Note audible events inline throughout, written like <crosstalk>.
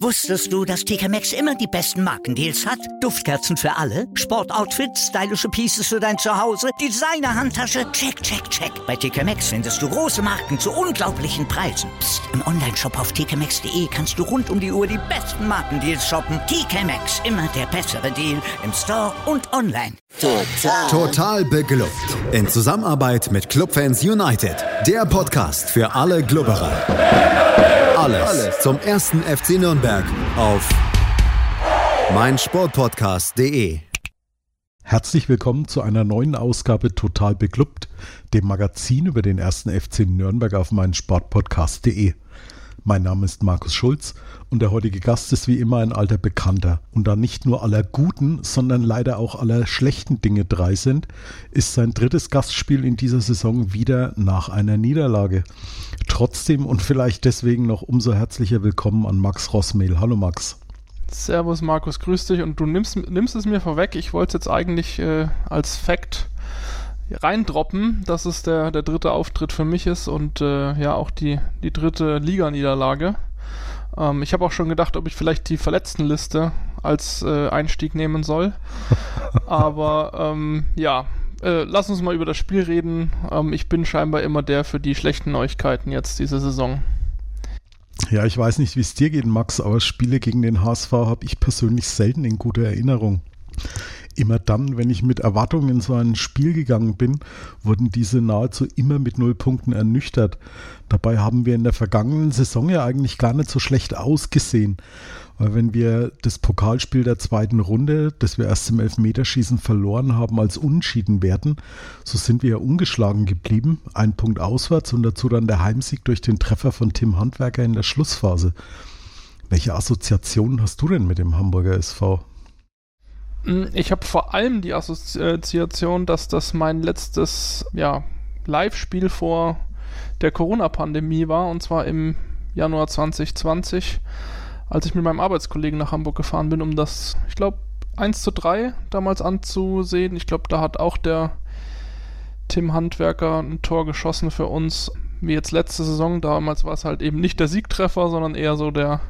Wusstest du, dass TK Maxx immer die besten Markendeals hat? Duftkerzen für alle, Sportoutfits, stylische Pieces für dein Zuhause, Designer-Handtasche, check, check, check. Bei TK Maxx findest du große Marken zu unglaublichen Preisen. Psst. im Onlineshop auf tkmaxx.de kannst du rund um die Uhr die besten Markendeals shoppen. TK Maxx, immer der bessere Deal im Store und online. Total. Total beglückt. In Zusammenarbeit mit Clubfans United. Der Podcast für alle Glubberer. Alles, zum ersten FC Nürnberg auf meinsportpodcast.de. Herzlich willkommen zu einer neuen Ausgabe Total Beklubbt, dem Magazin über den ersten FC Nürnberg auf meinsportpodcast.de. Mein Name ist Markus Schulz und der heutige Gast ist wie immer ein alter Bekannter. Und da nicht nur aller guten, sondern leider auch aller schlechten Dinge drei sind, ist sein drittes Gastspiel in dieser Saison wieder nach einer Niederlage. Trotzdem und vielleicht deswegen noch umso herzlicher willkommen an Max Rossmehl. Hallo Max. Servus Markus, grüß dich und du nimmst, nimmst es mir vorweg. Ich wollte es jetzt eigentlich äh, als Fact reindroppen, dass es der, der dritte Auftritt für mich ist und äh, ja auch die, die dritte Liganiederlage. Ähm, ich habe auch schon gedacht, ob ich vielleicht die Verletztenliste als äh, Einstieg nehmen soll. <laughs> Aber ähm, ja, äh, lass uns mal über das Spiel reden. Ähm, ich bin scheinbar immer der für die schlechten Neuigkeiten jetzt diese Saison. Ja, ich weiß nicht, wie es dir geht, Max, aber Spiele gegen den HSV habe ich persönlich selten in guter Erinnerung immer dann, wenn ich mit Erwartungen in so ein Spiel gegangen bin, wurden diese nahezu immer mit null Punkten ernüchtert. Dabei haben wir in der vergangenen Saison ja eigentlich gar nicht so schlecht ausgesehen. Weil wenn wir das Pokalspiel der zweiten Runde, das wir erst im Elfmeterschießen verloren haben, als Unschieden werten, so sind wir ja ungeschlagen geblieben. Ein Punkt auswärts und dazu dann der Heimsieg durch den Treffer von Tim Handwerker in der Schlussphase. Welche Assoziationen hast du denn mit dem Hamburger SV? Hm, ich habe vor allem die Assoziation, dass das mein letztes ja, Live-Spiel vor der Corona-Pandemie war, und zwar im Januar 2020, als ich mit meinem Arbeitskollegen nach Hamburg gefahren bin, um das, ich glaube, 1 zu 3 damals anzusehen. Ich glaube, da hat auch der Tim Handwerker ein Tor geschossen für uns, wie jetzt letzte Saison. Damals war es halt eben nicht der Siegtreffer, sondern eher so der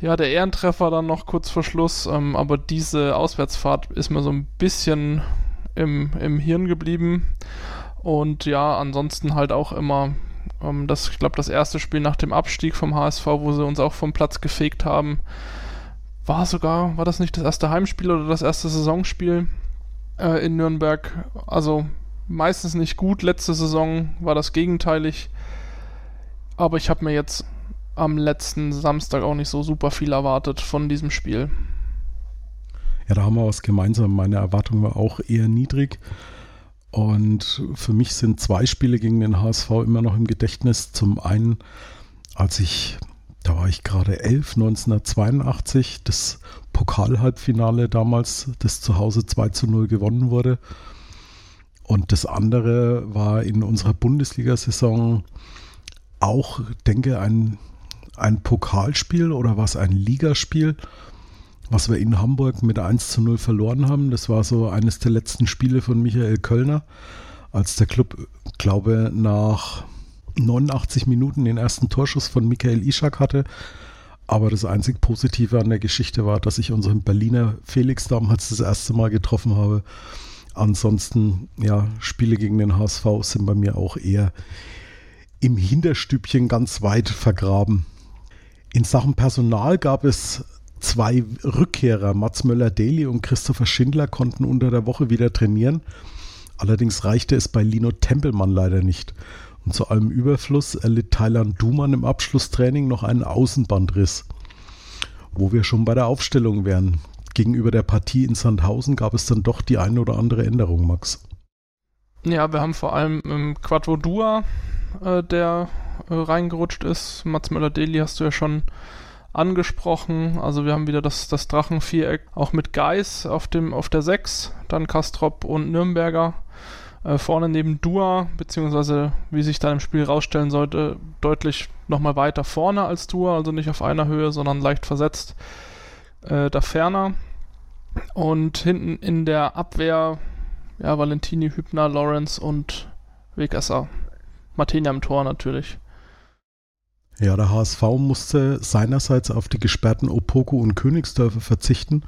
ja, der Ehrentreffer dann noch kurz vor Schluss, ähm, aber diese Auswärtsfahrt ist mir so ein bisschen im, im Hirn geblieben. Und ja, ansonsten halt auch immer ähm, das, ich glaube, das erste Spiel nach dem Abstieg vom HSV, wo sie uns auch vom Platz gefegt haben, war sogar, war das nicht das erste Heimspiel oder das erste Saisonspiel äh, in Nürnberg? Also meistens nicht gut. Letzte Saison war das gegenteilig. Aber ich habe mir jetzt am letzten Samstag auch nicht so super viel erwartet von diesem Spiel. Ja, da haben wir was gemeinsam. Meine Erwartung war auch eher niedrig. Und für mich sind zwei Spiele gegen den HSV immer noch im Gedächtnis. Zum einen, als ich, da war ich gerade elf, 1982, das Pokalhalbfinale damals, das zu Hause 2 zu 0 gewonnen wurde. Und das andere war in unserer Bundesliga-Saison auch, denke ein ein Pokalspiel oder was ein Ligaspiel, was wir in Hamburg mit 1 zu 0 verloren haben. Das war so eines der letzten Spiele von Michael Kölner, als der Club, glaube nach 89 Minuten den ersten Torschuss von Michael Ischak hatte. Aber das einzig Positive an der Geschichte war, dass ich unseren Berliner Felix damals das erste Mal getroffen habe. Ansonsten, ja, Spiele gegen den HSV sind bei mir auch eher im Hinterstübchen ganz weit vergraben. In Sachen Personal gab es zwei Rückkehrer. Mats Möller-Daly und Christopher Schindler konnten unter der Woche wieder trainieren. Allerdings reichte es bei Lino Tempelmann leider nicht. Und zu allem Überfluss erlitt Thailand Duman im Abschlusstraining noch einen Außenbandriss. Wo wir schon bei der Aufstellung wären. Gegenüber der Partie in Sandhausen gab es dann doch die eine oder andere Änderung, Max. Ja, wir haben vor allem im Quattro Dua, äh, der äh, reingerutscht ist. Mats Möller-Deli hast du ja schon angesprochen. Also wir haben wieder das, das Drachenviereck auch mit Geis auf, dem, auf der 6, dann Kastrop und Nürnberger. Äh, vorne neben Dua, beziehungsweise wie sich dann im Spiel rausstellen sollte, deutlich nochmal weiter vorne als Dua, also nicht auf einer Höhe, sondern leicht versetzt. Äh, da ferner. Und hinten in der Abwehr, ja, Valentini, Hübner, Lawrence und Wegesser. Martina im Tor natürlich. Ja, der HSV musste seinerseits auf die gesperrten Opoku und Königsdörfer verzichten.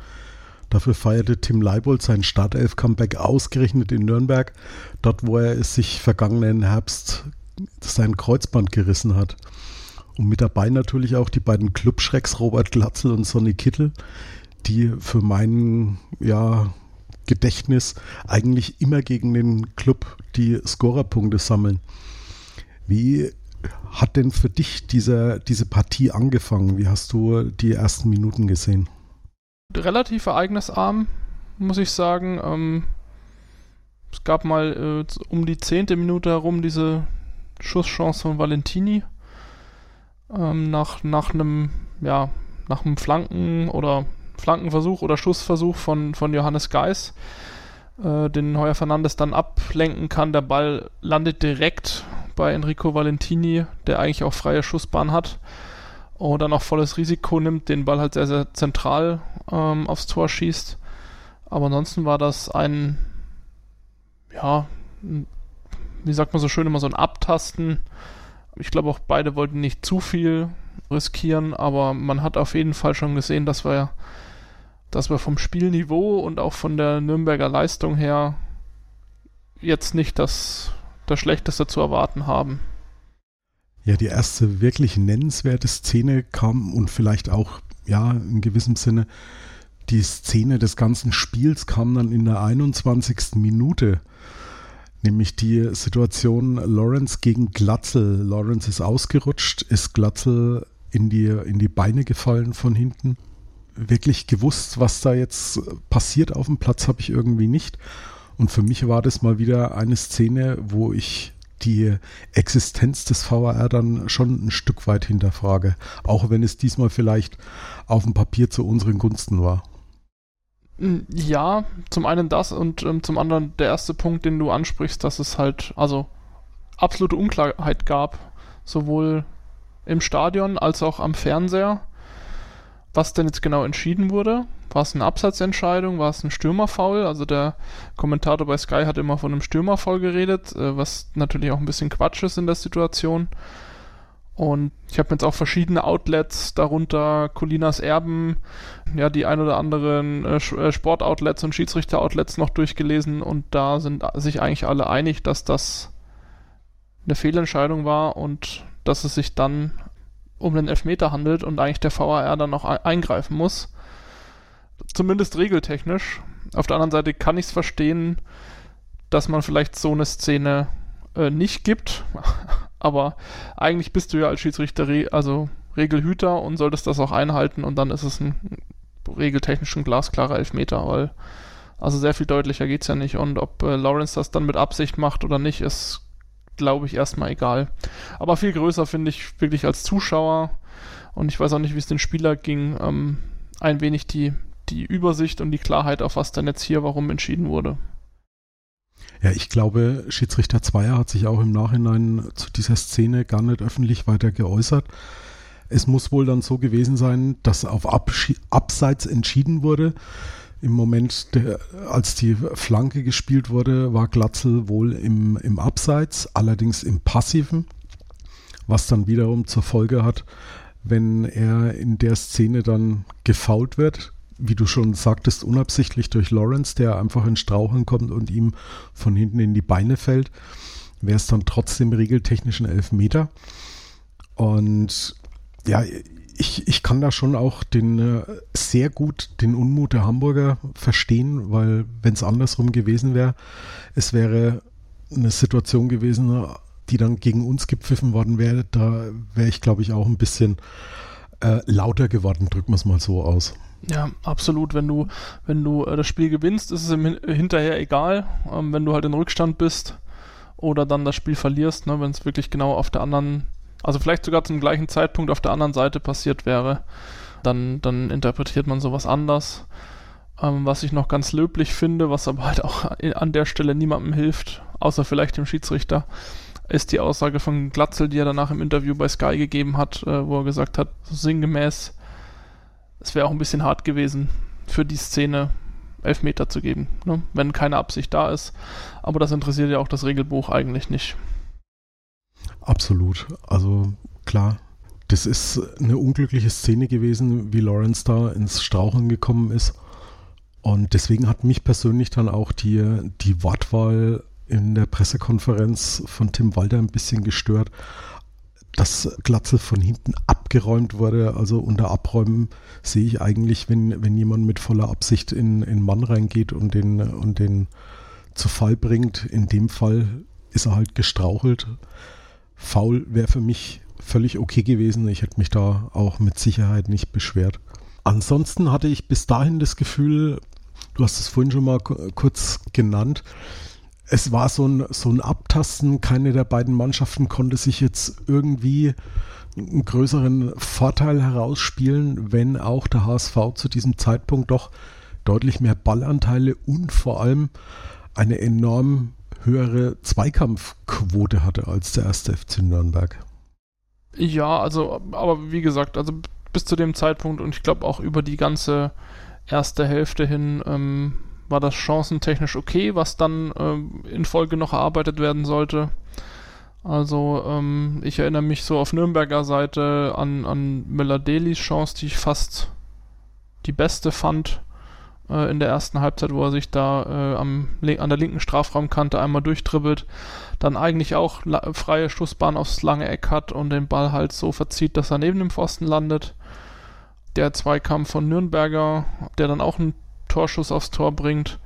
Dafür feierte Tim Leibold sein Startelf-Comeback ausgerechnet in Nürnberg, dort wo er es sich vergangenen Herbst sein Kreuzband gerissen hat. Und mit dabei natürlich auch die beiden Clubschrecks Robert Glatzel und Sonny Kittel, die für mein ja, Gedächtnis eigentlich immer gegen den Club die Scorerpunkte sammeln. Wie hat denn für dich diese, diese Partie angefangen? Wie hast du die ersten Minuten gesehen? Relativ ereignisarm, muss ich sagen. Ähm, es gab mal äh, um die zehnte Minute herum diese Schusschance von Valentini. Ähm, nach, nach einem, ja, nach einem Flanken- oder Flankenversuch oder Schussversuch von, von Johannes Geis, äh, den Heuer Fernandes dann ablenken kann. Der Ball landet direkt bei Enrico Valentini, der eigentlich auch freie Schussbahn hat und dann auch volles Risiko nimmt, den Ball halt sehr, sehr zentral ähm, aufs Tor schießt. Aber ansonsten war das ein, ja, wie sagt man so schön, immer so ein Abtasten. Ich glaube auch beide wollten nicht zu viel riskieren, aber man hat auf jeden Fall schon gesehen, dass wir, dass wir vom Spielniveau und auch von der Nürnberger Leistung her jetzt nicht das das Schlechteste zu erwarten haben. Ja, die erste wirklich nennenswerte Szene kam und vielleicht auch, ja, in gewissem Sinne, die Szene des ganzen Spiels kam dann in der 21. Minute. Nämlich die Situation Lawrence gegen Glatzel. Lawrence ist ausgerutscht, ist Glatzel in die, in die Beine gefallen von hinten. Wirklich gewusst, was da jetzt passiert auf dem Platz, habe ich irgendwie nicht. Und für mich war das mal wieder eine Szene, wo ich die Existenz des VAR dann schon ein Stück weit hinterfrage, auch wenn es diesmal vielleicht auf dem Papier zu unseren Gunsten war. Hm, ja, zum einen das und ähm, zum anderen der erste Punkt, den du ansprichst, dass es halt, also absolute Unklarheit gab, sowohl im Stadion als auch am Fernseher, was denn jetzt genau entschieden wurde. War es eine Absatzentscheidung? War es ein Stürmerfoul? Also der Kommentator bei Sky hat immer von einem Stürmerfoul geredet, äh, was natürlich auch ein bisschen Quatsch ist in der Situation. Und ich habe jetzt auch verschiedene Outlets, darunter Colinas Erben, ja, die ein oder anderen äh, äh, Sportoutlets und Schiedsrichter-Outlets noch durchgelesen und da sind sich eigentlich alle einig, dass das eine Fehlentscheidung war und dass es sich dann um den Elfmeter handelt und eigentlich der VAR dann noch eingreifen muss. Zumindest regeltechnisch. Auf der anderen Seite kann ich es verstehen, dass man vielleicht so eine Szene äh, nicht gibt. <laughs> Aber eigentlich bist du ja als Schiedsrichter re also Regelhüter und solltest das auch einhalten und dann ist es ein regeltechnisch ein glasklarer Elfmeter, weil also sehr viel deutlicher geht es ja nicht. Und ob äh, Lawrence das dann mit Absicht macht oder nicht, ist, glaube ich, erstmal egal. Aber viel größer finde ich wirklich als Zuschauer, und ich weiß auch nicht, wie es den Spieler ging, ähm, ein wenig die, die Übersicht und die Klarheit, auf was denn jetzt hier warum entschieden wurde. Ja, ich glaube, Schiedsrichter Zweier hat sich auch im Nachhinein zu dieser Szene gar nicht öffentlich weiter geäußert. Es muss wohl dann so gewesen sein, dass auf Abseits entschieden wurde. Im Moment, der, als die Flanke gespielt wurde, war Glatzel wohl im, im Abseits, allerdings im Passiven, was dann wiederum zur Folge hat, wenn er in der Szene dann gefault wird, wie du schon sagtest, unabsichtlich durch Lawrence, der einfach in Straucheln kommt und ihm von hinten in die Beine fällt, wäre es dann trotzdem regeltechnisch ein Elfmeter. Und ja, ich, ich kann da schon auch den äh, sehr gut den Unmut der Hamburger verstehen, weil wenn es andersrum gewesen wäre, es wäre eine Situation gewesen, die dann gegen uns gepfiffen worden wäre, da wäre ich, glaube ich, auch ein bisschen äh, lauter geworden, drücken wir es mal so aus. Ja, absolut. Wenn du, wenn du äh, das Spiel gewinnst, ist es im hinterher egal. Ähm, wenn du halt in Rückstand bist oder dann das Spiel verlierst, ne, wenn es wirklich genau auf der anderen, also vielleicht sogar zum gleichen Zeitpunkt auf der anderen Seite passiert wäre, dann, dann interpretiert man sowas anders. Ähm, was ich noch ganz löblich finde, was aber halt auch an der Stelle niemandem hilft, außer vielleicht dem Schiedsrichter, ist die Aussage von Glatzel, die er danach im Interview bei Sky gegeben hat, äh, wo er gesagt hat, so sinngemäß, es wäre auch ein bisschen hart gewesen, für die Szene Elfmeter zu geben, ne? wenn keine Absicht da ist. Aber das interessiert ja auch das Regelbuch eigentlich nicht. Absolut. Also klar, Das ist eine unglückliche Szene gewesen, wie Lawrence da ins Strauchen gekommen ist. Und deswegen hat mich persönlich dann auch die, die Wortwahl in der Pressekonferenz von Tim Walder ein bisschen gestört, dass Glatzel von hinten abgeräumt wurde. Also unter Abräumen sehe ich eigentlich, wenn, wenn jemand mit voller Absicht in, in Mann reingeht und den, und den zu Fall bringt. In dem Fall ist er halt gestrauchelt. Faul wäre für mich völlig okay gewesen. Ich hätte mich da auch mit Sicherheit nicht beschwert. Ansonsten hatte ich bis dahin das Gefühl, du hast es vorhin schon mal kurz genannt, es war so ein, so ein Abtasten. Keine der beiden Mannschaften konnte sich jetzt irgendwie einen größeren Vorteil herausspielen, wenn auch der HSV zu diesem Zeitpunkt doch deutlich mehr Ballanteile und vor allem eine enorm höhere Zweikampfquote hatte als der erste FC Nürnberg. Ja, also, aber wie gesagt, also bis zu dem Zeitpunkt und ich glaube auch über die ganze erste Hälfte hin ähm, war das chancentechnisch okay, was dann ähm, in Folge noch erarbeitet werden sollte. Also ähm, ich erinnere mich so auf Nürnberger Seite an, an Müller-Delis Chance, die ich fast die beste fand äh, in der ersten Halbzeit, wo er sich da äh, am, an der linken Strafraumkante einmal durchdribbelt, dann eigentlich auch freie Schussbahn aufs lange Eck hat und den Ball halt so verzieht, dass er neben dem Pfosten landet. Der Zweikampf von Nürnberger, der dann auch einen Torschuss aufs Tor bringt.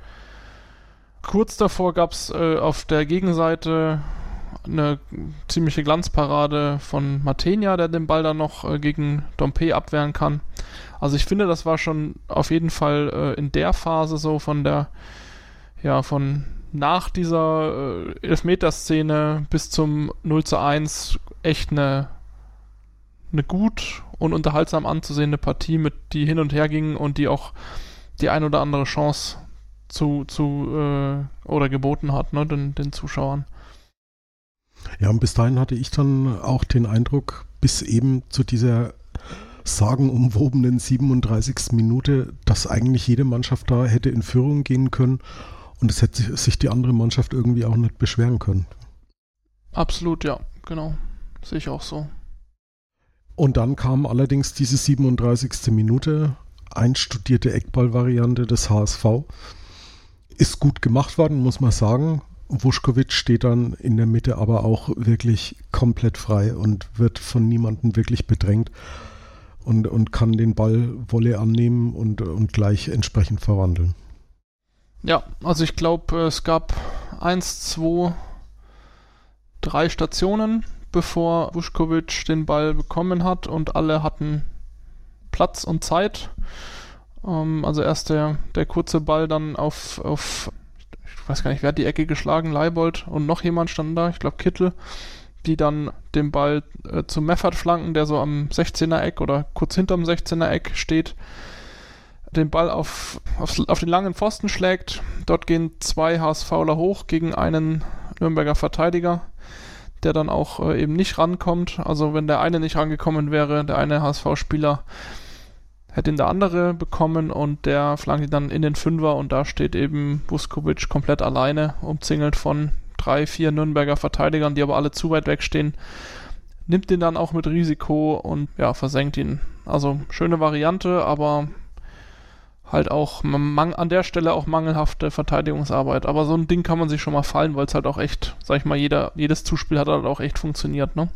Kurz davor gab es äh, auf der Gegenseite eine ziemliche Glanzparade von Matenia, der den Ball dann noch äh, gegen Dompe abwehren kann. Also ich finde, das war schon auf jeden Fall äh, in der Phase so von der, ja, von nach dieser äh, Elfmeterszene bis zum 0 zu 1 echt eine, eine gut und unterhaltsam anzusehende Partie, mit die hin und her ging und die auch die ein oder andere Chance zu, zu äh, oder geboten hat, ne, den, den Zuschauern. Ja, und bis dahin hatte ich dann auch den Eindruck, bis eben zu dieser sagenumwobenen 37. Minute, dass eigentlich jede Mannschaft da hätte in Führung gehen können und es hätte sich die andere Mannschaft irgendwie auch nicht beschweren können. Absolut, ja, genau. Sehe ich auch so. Und dann kam allerdings diese 37. Minute, einstudierte Eckball-Variante des HSV. Ist gut gemacht worden, muss man sagen. Wuschkowitsch steht dann in der Mitte aber auch wirklich komplett frei und wird von niemandem wirklich bedrängt und, und kann den Ball Wolle annehmen und, und gleich entsprechend verwandeln. Ja, also ich glaube, es gab eins, zwei, drei Stationen, bevor Vuskovic den Ball bekommen hat und alle hatten Platz und Zeit. Ähm, also erst der, der kurze Ball dann auf, auf, ich weiß gar nicht, wer hat die Ecke geschlagen, Leibold und noch jemand stand da, ich glaube Kittel die dann den Ball äh, zu Meffert flanken, der so am 16er Eck oder kurz hinterm 16er Eck steht, den Ball auf, auf, auf den langen Pfosten schlägt. Dort gehen zwei HSVler hoch gegen einen Nürnberger Verteidiger, der dann auch äh, eben nicht rankommt. Also wenn der eine nicht rangekommen wäre, der eine HSV-Spieler, hätte ihn der andere bekommen und der flankt ihn dann in den Fünfer und da steht eben Vuskovic komplett alleine, umzingelt von drei, vier Nürnberger Verteidigern, die aber alle zu weit wegstehen, nimmt den dann auch mit Risiko und ja, versenkt ihn. Also schöne Variante, aber halt auch an der Stelle auch mangelhafte Verteidigungsarbeit. Aber so ein Ding kann man sich schon mal fallen, weil es halt auch echt, sag ich mal, jeder, jedes Zuspiel hat halt auch echt funktioniert, ne?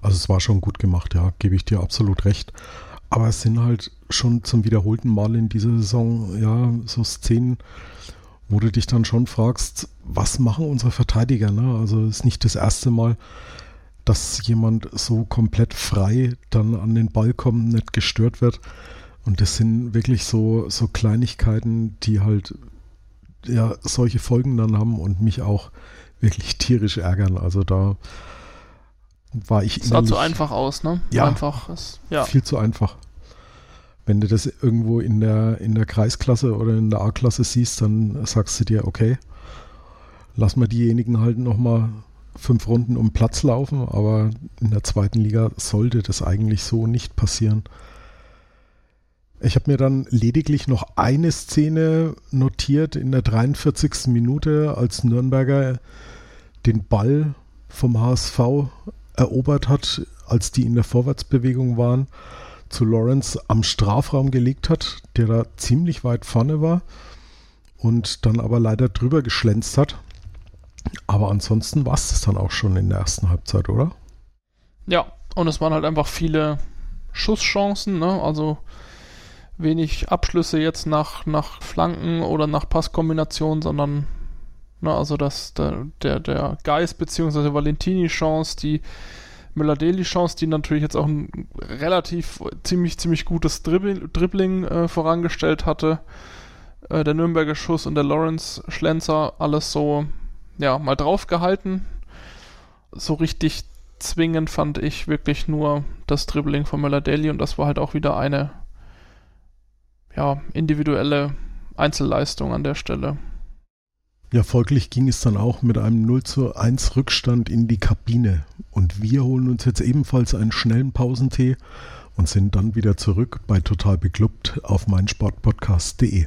Also es war schon gut gemacht, ja, gebe ich dir absolut recht. Aber es sind halt schon zum wiederholten Mal in dieser Saison, ja, so Szenen, wo du dich dann schon fragst, was machen unsere Verteidiger? Ne? Also es ist nicht das erste Mal, dass jemand so komplett frei dann an den Ball kommt, nicht gestört wird. Und das sind wirklich so, so Kleinigkeiten, die halt ja solche Folgen dann haben und mich auch wirklich tierisch ärgern. Also da war ich. Sah zu einfach aus, ne? Ja, einfach, ist, ja. viel zu einfach wenn du das irgendwo in der, in der Kreisklasse oder in der A-Klasse siehst, dann sagst du dir, okay, lass mal diejenigen halt nochmal fünf Runden um Platz laufen, aber in der zweiten Liga sollte das eigentlich so nicht passieren. Ich habe mir dann lediglich noch eine Szene notiert in der 43. Minute, als Nürnberger den Ball vom HSV erobert hat als die in der Vorwärtsbewegung waren, zu Lawrence am Strafraum gelegt hat, der da ziemlich weit vorne war und dann aber leider drüber geschlänzt hat. Aber ansonsten war es das dann auch schon in der ersten Halbzeit, oder? Ja, und es waren halt einfach viele Schusschancen, ne? Also wenig Abschlüsse jetzt nach, nach Flanken oder nach Passkombinationen, sondern ne, also das, der, der, der Geist bzw. Valentini-Chance, die Müller-Deli-Chance, die natürlich jetzt auch ein relativ ziemlich, ziemlich gutes Dribbling, Dribbling äh, vorangestellt hatte. Äh, der Nürnberger Schuss und der Lawrence Schlenzer, alles so, ja, mal draufgehalten. So richtig zwingend fand ich wirklich nur das Dribbling von Müller-Deli und das war halt auch wieder eine ja, individuelle Einzelleistung an der Stelle. Ja, folglich ging es dann auch mit einem 0 zu 1 Rückstand in die Kabine. Und wir holen uns jetzt ebenfalls einen schnellen Pausentee und sind dann wieder zurück bei Total Beklubbt auf meinsportpodcast.de.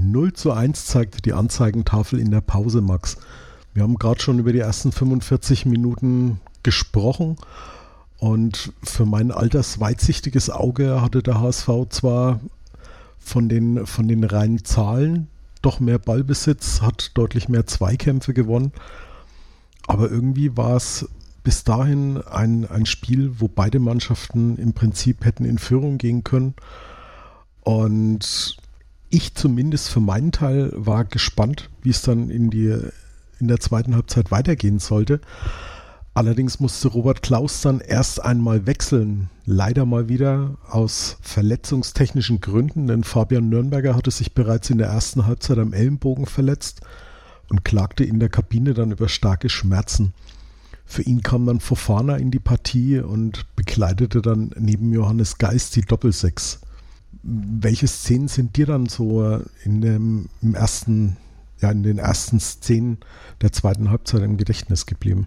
0 zu 1 zeigte die Anzeigentafel in der Pause, Max. Wir haben gerade schon über die ersten 45 Minuten gesprochen und für mein altersweitsichtiges Auge hatte der HSV zwar von den, von den reinen Zahlen doch mehr Ballbesitz, hat deutlich mehr Zweikämpfe gewonnen, aber irgendwie war es bis dahin ein, ein Spiel, wo beide Mannschaften im Prinzip hätten in Führung gehen können. Und ich zumindest für meinen Teil war gespannt, wie es dann in, die, in der zweiten Halbzeit weitergehen sollte. Allerdings musste Robert Klaus dann erst einmal wechseln. Leider mal wieder aus verletzungstechnischen Gründen, denn Fabian Nürnberger hatte sich bereits in der ersten Halbzeit am Ellenbogen verletzt und klagte in der Kabine dann über starke Schmerzen. Für ihn kam dann Fofana in die Partie und bekleidete dann neben Johannes Geist die Doppelsechs. Welche Szenen sind dir dann so in dem im ersten, ja, in den ersten Szenen der zweiten Halbzeit im Gedächtnis geblieben?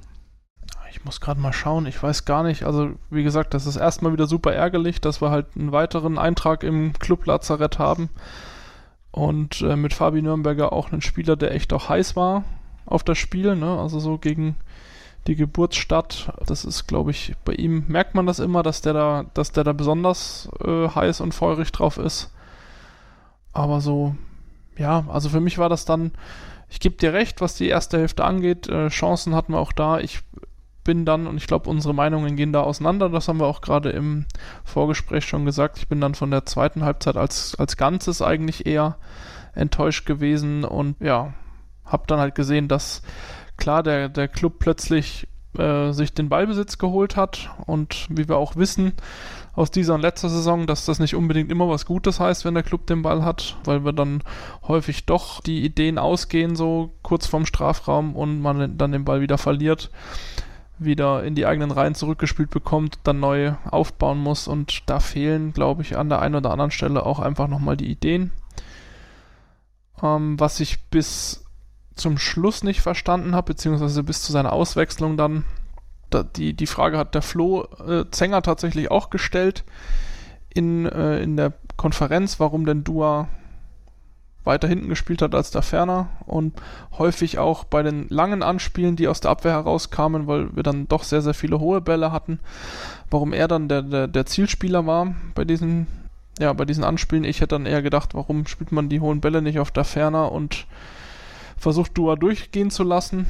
Ich muss gerade mal schauen, ich weiß gar nicht. Also, wie gesagt, das ist erstmal wieder super ärgerlich, dass wir halt einen weiteren Eintrag im Club Lazarett haben. Und äh, mit Fabi Nürnberger auch einen Spieler, der echt auch heiß war auf das Spiel, ne? Also so gegen die Geburtsstadt. Das ist, glaube ich, bei ihm merkt man das immer, dass der da, dass der da besonders äh, heiß und feurig drauf ist. Aber so, ja, also für mich war das dann, ich gebe dir recht, was die erste Hälfte angeht. Äh, Chancen hatten wir auch da. Ich bin dann, und ich glaube, unsere Meinungen gehen da auseinander, das haben wir auch gerade im Vorgespräch schon gesagt. Ich bin dann von der zweiten Halbzeit als, als Ganzes eigentlich eher enttäuscht gewesen und ja, habe dann halt gesehen, dass klar der, der Club plötzlich äh, sich den Ballbesitz geholt hat und wie wir auch wissen aus dieser und letzter Saison, dass das nicht unbedingt immer was Gutes heißt, wenn der Club den Ball hat, weil wir dann häufig doch die Ideen ausgehen, so kurz vorm Strafraum und man dann den Ball wieder verliert, wieder in die eigenen Reihen zurückgespielt bekommt, dann neu aufbauen muss und da fehlen, glaube ich, an der einen oder anderen Stelle auch einfach nochmal die Ideen. Ähm, was ich bis zum Schluss nicht verstanden habe, beziehungsweise bis zu seiner Auswechslung dann. Da, die, die Frage hat der Flo äh, Zenger tatsächlich auch gestellt in, äh, in der Konferenz, warum denn Dua weiter hinten gespielt hat als der Ferner und häufig auch bei den langen Anspielen, die aus der Abwehr herauskamen, weil wir dann doch sehr, sehr viele hohe Bälle hatten, warum er dann der, der, der Zielspieler war bei diesen, ja, bei diesen Anspielen. Ich hätte dann eher gedacht, warum spielt man die hohen Bälle nicht auf der Ferner und versucht Dua durchgehen zu lassen.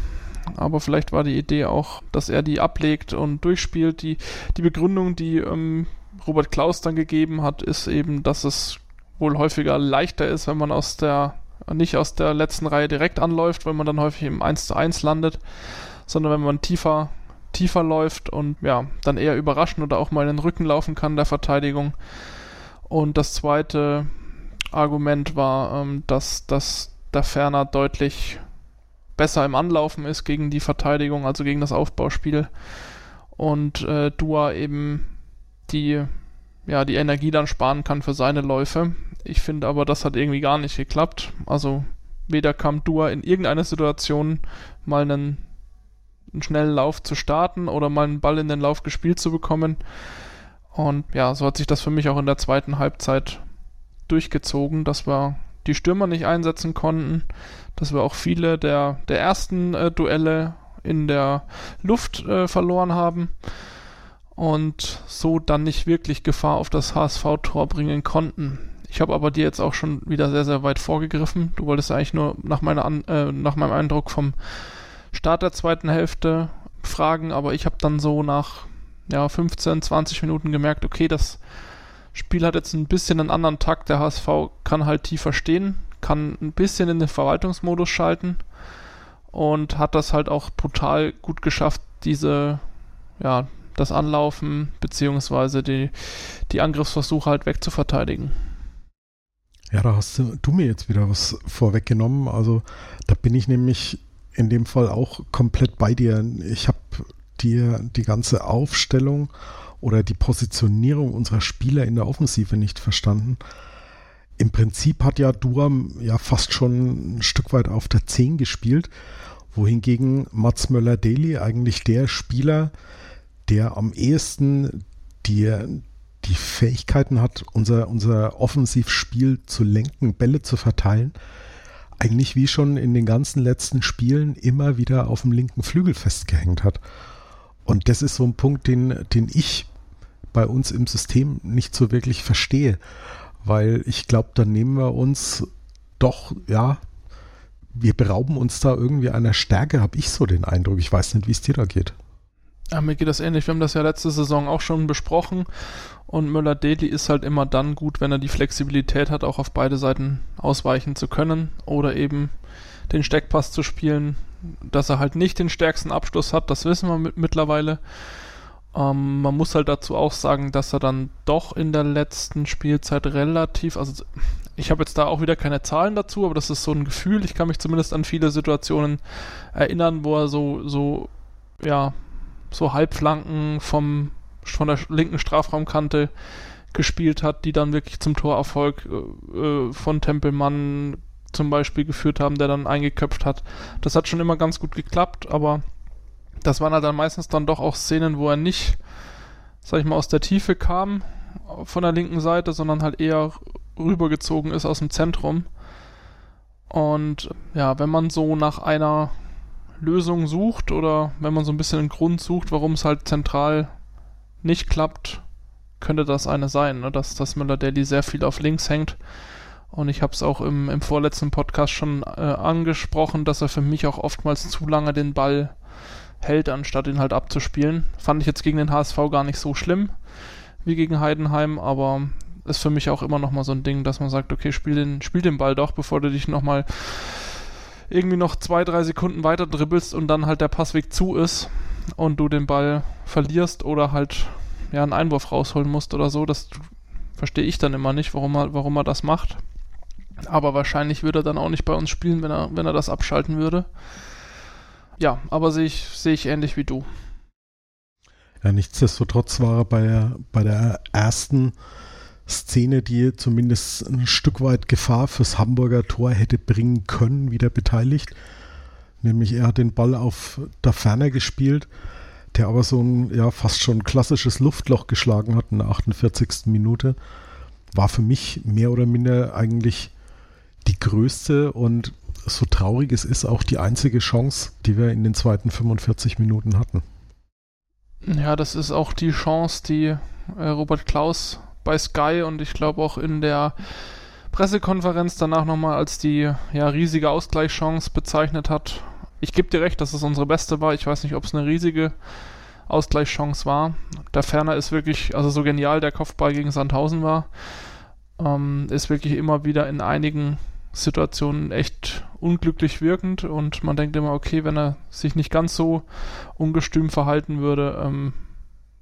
Aber vielleicht war die Idee auch, dass er die ablegt und durchspielt. Die, die Begründung, die ähm, Robert Klaus dann gegeben hat, ist eben, dass es wohl häufiger leichter ist, wenn man aus der nicht aus der letzten Reihe direkt anläuft, weil man dann häufig im 1 zu 1 landet, sondern wenn man tiefer, tiefer läuft und ja, dann eher überraschen oder auch mal in den Rücken laufen kann der Verteidigung. Und das zweite Argument war, ähm, dass, dass da Ferner deutlich besser im Anlaufen ist gegen die Verteidigung, also gegen das Aufbauspiel. Und äh, Dua eben die ja, die Energie dann sparen kann für seine Läufe. Ich finde aber, das hat irgendwie gar nicht geklappt. Also weder kam Dua in irgendeiner Situation mal einen, einen schnellen Lauf zu starten oder mal einen Ball in den Lauf gespielt zu bekommen. Und ja, so hat sich das für mich auch in der zweiten Halbzeit durchgezogen, dass wir die Stürmer nicht einsetzen konnten, dass wir auch viele der, der ersten äh, Duelle in der Luft äh, verloren haben und so dann nicht wirklich Gefahr auf das HSV-Tor bringen konnten. Ich habe aber dir jetzt auch schon wieder sehr, sehr weit vorgegriffen. Du wolltest eigentlich nur nach, meiner An äh, nach meinem Eindruck vom Start der zweiten Hälfte fragen, aber ich habe dann so nach ja, 15, 20 Minuten gemerkt, okay, das Spiel hat jetzt ein bisschen einen anderen Takt. Der HSV kann halt tiefer stehen, kann ein bisschen in den Verwaltungsmodus schalten und hat das halt auch brutal gut geschafft, diese, ja, das Anlaufen beziehungsweise die, die Angriffsversuche halt wegzuverteidigen. Ja, da hast du, du mir jetzt wieder was vorweggenommen. Also da bin ich nämlich in dem Fall auch komplett bei dir. Ich habe dir die ganze Aufstellung oder die Positionierung unserer Spieler in der Offensive nicht verstanden. Im Prinzip hat ja Duam ja fast schon ein Stück weit auf der 10 gespielt, wohingegen Mats Möller-Daly eigentlich der Spieler, der am ehesten die, die Fähigkeiten hat, unser, unser Offensivspiel zu lenken, Bälle zu verteilen, eigentlich wie schon in den ganzen letzten Spielen immer wieder auf dem linken Flügel festgehängt hat. Und das ist so ein Punkt, den, den ich bei uns im System nicht so wirklich verstehe, weil ich glaube, dann nehmen wir uns doch, ja, wir berauben uns da irgendwie einer Stärke, habe ich so den Eindruck. Ich weiß nicht, wie es dir da geht. Ja, mir geht das ähnlich. Wir haben das ja letzte Saison auch schon besprochen. Und Müller-Deli ist halt immer dann gut, wenn er die Flexibilität hat, auch auf beide Seiten ausweichen zu können. Oder eben den Steckpass zu spielen. Dass er halt nicht den stärksten Abschluss hat, das wissen wir mit, mittlerweile. Ähm, man muss halt dazu auch sagen, dass er dann doch in der letzten Spielzeit relativ, also ich habe jetzt da auch wieder keine Zahlen dazu, aber das ist so ein Gefühl. Ich kann mich zumindest an viele Situationen erinnern, wo er so, so, ja, so Halbflanken vom, von der linken Strafraumkante gespielt hat, die dann wirklich zum Torerfolg äh, äh, von Tempelmann zum Beispiel geführt haben, der dann eingeköpft hat. Das hat schon immer ganz gut geklappt, aber das waren halt dann meistens dann doch auch Szenen, wo er nicht, sag ich mal, aus der Tiefe kam von der linken Seite, sondern halt eher rübergezogen ist aus dem Zentrum. Und ja, wenn man so nach einer Lösung sucht oder wenn man so ein bisschen einen Grund sucht, warum es halt zentral nicht klappt, könnte das eine sein, ne? dass das Müller-Daly sehr viel auf links hängt. Und ich habe es auch im, im vorletzten Podcast schon äh, angesprochen, dass er für mich auch oftmals zu lange den Ball hält, anstatt ihn halt abzuspielen. Fand ich jetzt gegen den HSV gar nicht so schlimm wie gegen Heidenheim, aber ist für mich auch immer noch mal so ein Ding, dass man sagt, okay, spiel den, spiel den Ball doch, bevor du dich noch mal irgendwie noch zwei, drei Sekunden weiter dribbelst und dann halt der Passweg zu ist und du den Ball verlierst oder halt ja einen Einwurf rausholen musst oder so. Das verstehe ich dann immer nicht, warum er, warum er das macht. Aber wahrscheinlich würde er dann auch nicht bei uns spielen, wenn er, wenn er das abschalten würde. Ja, aber sehe ich, sehe ich ähnlich wie du. Ja, nichtsdestotrotz war er bei, bei der ersten Szene, die zumindest ein Stück weit Gefahr fürs Hamburger Tor hätte bringen können, wieder beteiligt. Nämlich er hat den Ball auf der Ferne gespielt, der aber so ein ja fast schon klassisches Luftloch geschlagen hat in der 48. Minute. War für mich mehr oder minder eigentlich die größte und so traurig es ist, auch die einzige Chance, die wir in den zweiten 45 Minuten hatten. Ja, das ist auch die Chance, die äh, Robert Klaus bei Sky und ich glaube auch in der Pressekonferenz danach nochmal als die ja, riesige Ausgleichschance bezeichnet hat. Ich gebe dir recht, dass es unsere beste war. Ich weiß nicht, ob es eine riesige Ausgleichschance war. Der Ferner ist wirklich, also so genial der Kopfball gegen Sandhausen war, ähm, ist wirklich immer wieder in einigen Situationen echt unglücklich wirkend und man denkt immer, okay, wenn er sich nicht ganz so ungestüm verhalten würde, ähm,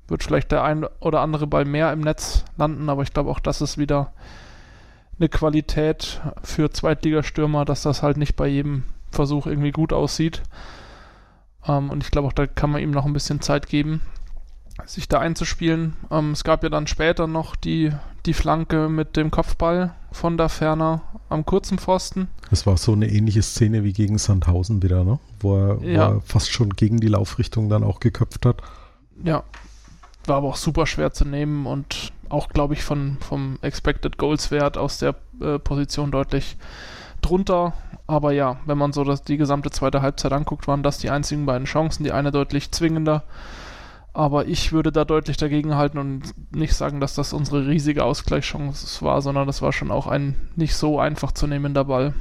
wird vielleicht der ein oder andere Ball mehr im Netz landen, aber ich glaube auch, das ist wieder eine Qualität für Zweitligastürmer, dass das halt nicht bei jedem Versuch irgendwie gut aussieht. Ähm, und ich glaube auch, da kann man ihm noch ein bisschen Zeit geben. sich da einzuspielen. Ähm, es gab ja dann später noch die, die Flanke mit dem Kopfball von der Ferner am kurzen Pfosten. Das war so eine ähnliche Szene wie gegen Sandhausen wieder, ne? Wo er, ja. wo er fast schon gegen die Laufrichtung dann auch geköpft hat. Ja, war aber auch super schwer zu nehmen und auch, glaube ich, von, vom Expected Goals Wert aus der äh, Position deutlich drunter. Aber ja, wenn man so das, die gesamte zweite Halbzeit anguckt, waren das die einzigen beiden Chancen. Die eine deutlich zwingender. Aber ich würde da deutlich dagegen halten und nicht sagen, dass das unsere riesige Ausgleichschance war, sondern das war schon auch ein nicht so einfach zu nehmender Ball.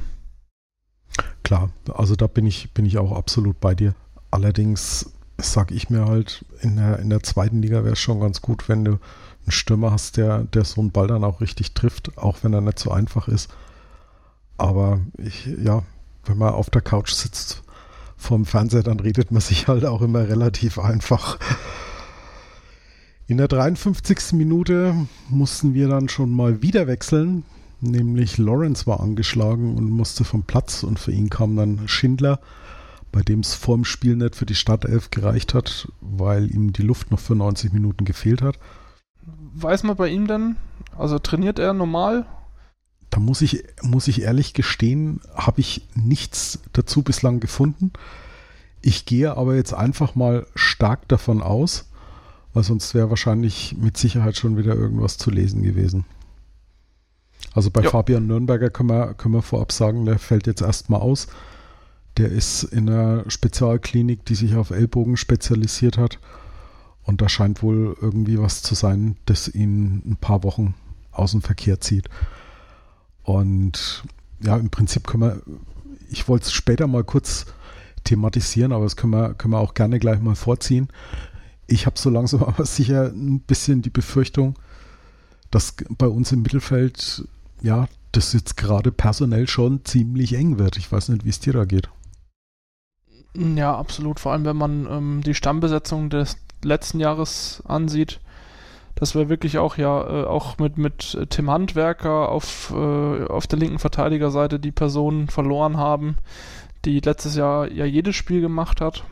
Klar, also da bin ich, bin ich auch absolut bei dir. Allerdings sage ich mir halt, in der, in der zweiten Liga wäre es schon ganz gut, wenn du einen Stürmer hast, der, der so einen Ball dann auch richtig trifft, auch wenn er nicht so einfach ist. Aber ich, ja, wenn man auf der Couch sitzt vorm Fernseher, dann redet man sich halt auch immer relativ einfach. In der 53. Minute mussten wir dann schon mal wieder wechseln, nämlich Lawrence war angeschlagen und musste vom Platz und für ihn kam dann Schindler bei dem es vorm Spiel nicht für die Startelf gereicht hat, weil ihm die Luft noch für 90 Minuten gefehlt hat. Weiß man bei ihm denn, also trainiert er normal? Da muss ich, muss ich ehrlich gestehen, habe ich nichts dazu bislang gefunden. Ich gehe aber jetzt einfach mal stark davon aus, weil sonst wäre wahrscheinlich mit Sicherheit schon wieder irgendwas zu lesen gewesen. Also bei jo. Fabian Nürnberger können wir, können wir vorab sagen, der fällt jetzt erstmal aus. Der ist in einer Spezialklinik, die sich auf Ellbogen spezialisiert hat. Und da scheint wohl irgendwie was zu sein, das ihn ein paar Wochen aus dem Verkehr zieht. Und ja, im Prinzip können wir, ich wollte es später mal kurz thematisieren, aber das können wir, können wir auch gerne gleich mal vorziehen. Ich habe so langsam <laughs> aber sicher ein bisschen die Befürchtung, dass bei uns im Mittelfeld, ja, das jetzt gerade personell schon ziemlich eng wird. Ich weiß nicht, wie es dir da geht. Ja, absolut. Vor allem, wenn man ähm, die Stammbesetzung des letzten Jahres ansieht. Das wäre wirklich auch ja äh, auch mit, mit Tim Handwerker auf, äh, auf der linken Verteidigerseite die Personen verloren haben, die letztes Jahr ja jedes Spiel gemacht hat.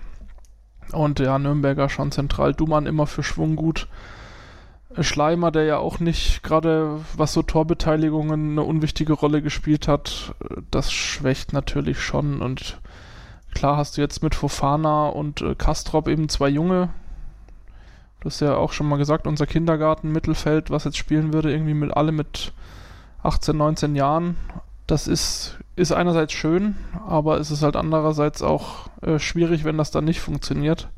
Und ja, Nürnberger schon zentral. Dumann immer für Schwung gut. Schleimer, der ja auch nicht gerade was so Torbeteiligungen eine unwichtige Rolle gespielt hat, das schwächt natürlich schon und Klar hast du jetzt mit Fofana und äh, Kastrop eben zwei Junge. Das ist ja auch schon mal gesagt, unser Kindergarten Mittelfeld, was jetzt spielen würde, irgendwie mit alle mit 18, 19 Jahren. Das ist, ist einerseits schön, aber es ist halt andererseits auch äh, schwierig, wenn das dann nicht funktioniert.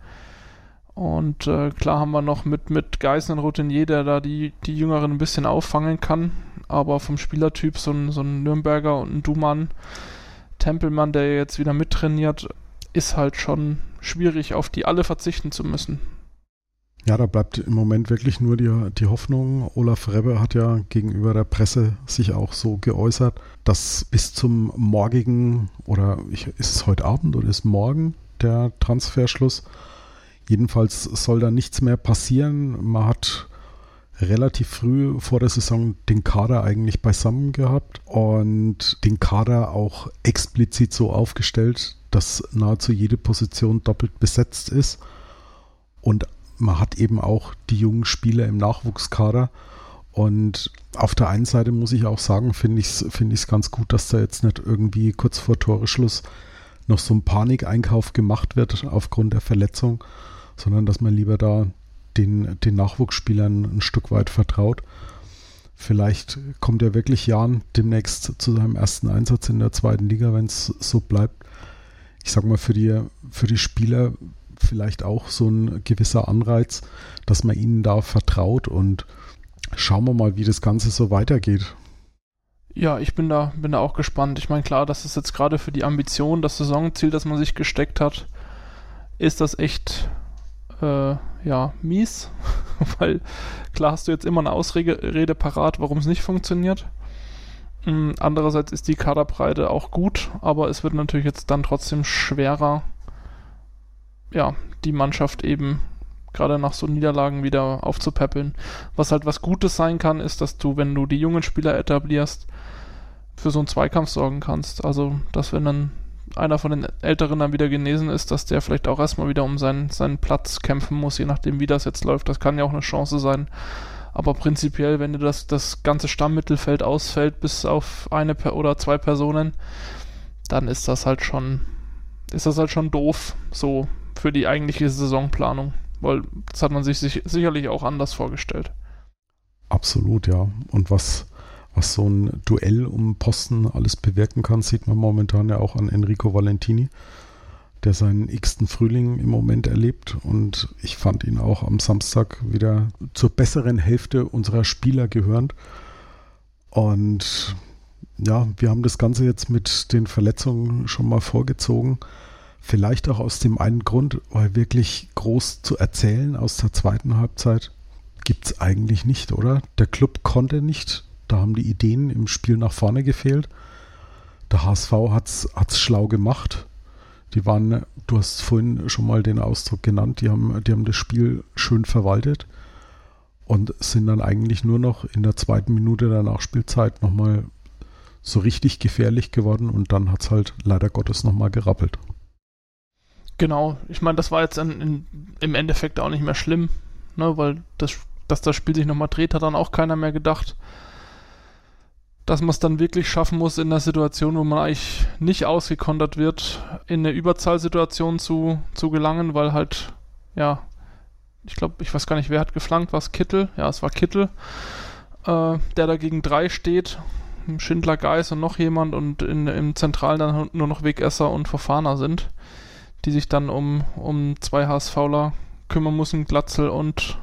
Und äh, klar haben wir noch mit, mit Geißen und Routinier, der da die, die Jüngeren ein bisschen auffangen kann. Aber vom Spielertyp so ein, so ein Nürnberger und ein Dumann Tempelmann, der jetzt wieder mittrainiert, ist halt schon schwierig, auf die alle verzichten zu müssen. Ja, da bleibt im Moment wirklich nur die, die Hoffnung. Olaf Rebbe hat ja gegenüber der Presse sich auch so geäußert, dass bis zum morgigen oder ich, ist es heute Abend oder ist morgen der Transferschluss? Jedenfalls soll da nichts mehr passieren. Man hat relativ früh vor der Saison den Kader eigentlich beisammen gehabt und den Kader auch explizit so aufgestellt, dass nahezu jede Position doppelt besetzt ist. Und man hat eben auch die jungen Spieler im Nachwuchskader. Und auf der einen Seite muss ich auch sagen, finde ich es find ganz gut, dass da jetzt nicht irgendwie kurz vor Toreschluss noch so ein Panikeinkauf gemacht wird aufgrund der Verletzung, sondern dass man lieber da den, den Nachwuchsspielern ein Stück weit vertraut. Vielleicht kommt er wirklich Jan demnächst zu seinem ersten Einsatz in der zweiten Liga, wenn es so bleibt. Ich sag mal, für die, für die Spieler vielleicht auch so ein gewisser Anreiz, dass man ihnen da vertraut und schauen wir mal, wie das Ganze so weitergeht. Ja, ich bin da, bin da auch gespannt. Ich meine, klar, das ist jetzt gerade für die Ambition, das Saisonziel, das man sich gesteckt hat, ist das echt äh, ja, mies, <laughs> weil klar hast du jetzt immer eine Ausrede parat, warum es nicht funktioniert. Ähm, andererseits ist die Kaderbreite auch gut, aber es wird natürlich jetzt dann trotzdem schwerer, ja, die Mannschaft eben gerade nach so Niederlagen wieder aufzupäppeln. Was halt was Gutes sein kann, ist, dass du, wenn du die jungen Spieler etablierst, für so einen Zweikampf sorgen kannst. Also, dass wenn dann einer von den Älteren dann wieder genesen ist, dass der vielleicht auch erstmal wieder um seinen, seinen Platz kämpfen muss, je nachdem, wie das jetzt läuft. Das kann ja auch eine Chance sein. Aber prinzipiell, wenn dir das, das ganze Stammmittelfeld ausfällt, bis auf eine oder zwei Personen, dann ist das halt schon, ist das halt schon doof, so für die eigentliche Saisonplanung. Weil das hat man sich, sich sicherlich auch anders vorgestellt. Absolut, ja. Und was, was so ein Duell um Posten alles bewirken kann, sieht man momentan ja auch an Enrico Valentini, der seinen x-ten Frühling im Moment erlebt. Und ich fand ihn auch am Samstag wieder zur besseren Hälfte unserer Spieler gehörend. Und ja, wir haben das Ganze jetzt mit den Verletzungen schon mal vorgezogen. Vielleicht auch aus dem einen Grund, weil wirklich groß zu erzählen aus der zweiten Halbzeit gibt es eigentlich nicht, oder? Der Club konnte nicht da haben die Ideen im Spiel nach vorne gefehlt. Der HSV hat es schlau gemacht. Die waren, du hast vorhin schon mal den Ausdruck genannt, die haben, die haben das Spiel schön verwaltet und sind dann eigentlich nur noch in der zweiten Minute der Nachspielzeit nochmal so richtig gefährlich geworden und dann hat es halt leider Gottes nochmal gerappelt. Genau, ich meine, das war jetzt in, in, im Endeffekt auch nicht mehr schlimm, ne, weil das, dass das Spiel sich nochmal dreht, hat dann auch keiner mehr gedacht. Dass man es dann wirklich schaffen muss, in einer Situation, wo man eigentlich nicht ausgekontert wird, in eine Überzahlsituation zu, zu gelangen, weil halt, ja, ich glaube, ich weiß gar nicht, wer hat geflankt, war es Kittel? Ja, es war Kittel, äh, der da gegen drei steht, Schindler, Geis und noch jemand und in, im Zentralen dann nur noch Wegesser und Verfahrer sind, die sich dann um, um zwei HSVler kümmern müssen, Glatzel und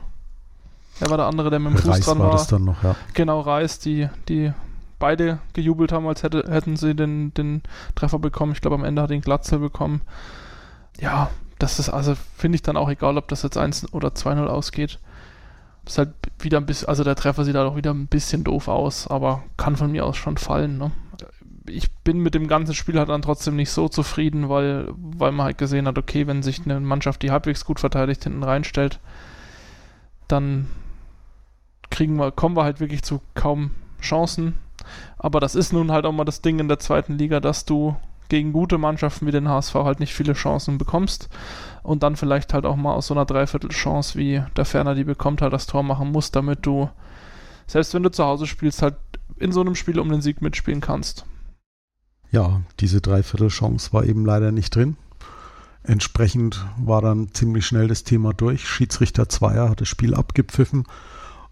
Wer war der andere, der mit dem Fuß Reis dran war? war das dann noch, ja. Genau, Reis, die, die beide gejubelt haben, als hätte, hätten sie den, den Treffer bekommen. Ich glaube, am Ende hat ihn Glatzel bekommen. Ja, das ist also, finde ich dann auch egal, ob das jetzt 1 oder 2-0 ausgeht. Ist halt wieder ein bisschen, also der Treffer sieht halt auch wieder ein bisschen doof aus, aber kann von mir aus schon fallen. Ne? Ich bin mit dem ganzen Spiel halt dann trotzdem nicht so zufrieden, weil, weil man halt gesehen hat, okay, wenn sich eine Mannschaft, die halbwegs gut verteidigt, hinten reinstellt, dann kriegen wir, kommen wir halt wirklich zu kaum Chancen. Aber das ist nun halt auch mal das Ding in der zweiten Liga, dass du gegen gute Mannschaften wie den HSV halt nicht viele Chancen bekommst und dann vielleicht halt auch mal aus so einer Dreiviertelchance wie der Ferner die bekommt halt das Tor machen musst, damit du selbst wenn du zu Hause spielst halt in so einem Spiel um den Sieg mitspielen kannst. Ja, diese Dreiviertelchance war eben leider nicht drin. Entsprechend war dann ziemlich schnell das Thema durch. Schiedsrichter Zweier hat das Spiel abgepfiffen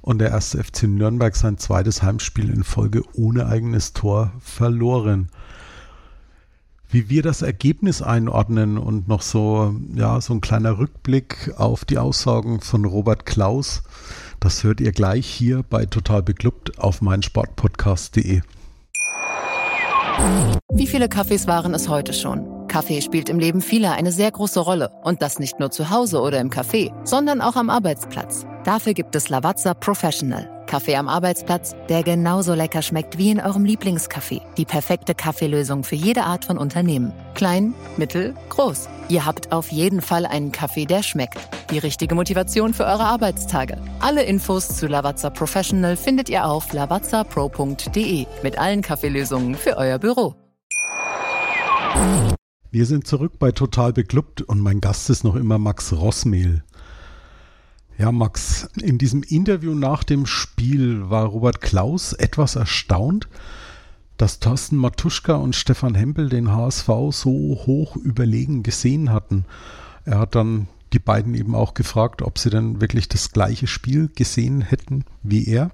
und der erste FC Nürnberg sein zweites Heimspiel in Folge ohne eigenes Tor verloren. Wie wir das Ergebnis einordnen und noch so, ja, so ein kleiner Rückblick auf die Aussagen von Robert Klaus, das hört ihr gleich hier bei Total Beklubbt auf meinsportpodcast.de. Wie viele Kaffees waren es heute schon? Kaffee spielt im Leben vieler eine sehr große Rolle. Und das nicht nur zu Hause oder im Café, sondern auch am Arbeitsplatz. Dafür gibt es Lavazza Professional. Kaffee am Arbeitsplatz, der genauso lecker schmeckt wie in eurem Lieblingscafé. Die perfekte Kaffeelösung für jede Art von Unternehmen. Klein, mittel, groß. Ihr habt auf jeden Fall einen Kaffee, der schmeckt. Die richtige Motivation für eure Arbeitstage. Alle Infos zu Lavazza Professional findet ihr auf lavazzapro.de mit allen Kaffeelösungen für euer Büro. Wir sind zurück bei Total Beklubbt und mein Gast ist noch immer Max Rossmehl. Ja, Max, in diesem Interview nach dem Spiel war Robert Klaus etwas erstaunt, dass Thorsten Matuschka und Stefan Hempel den HSV so hoch überlegen gesehen hatten. Er hat dann die beiden eben auch gefragt, ob sie denn wirklich das gleiche Spiel gesehen hätten wie er,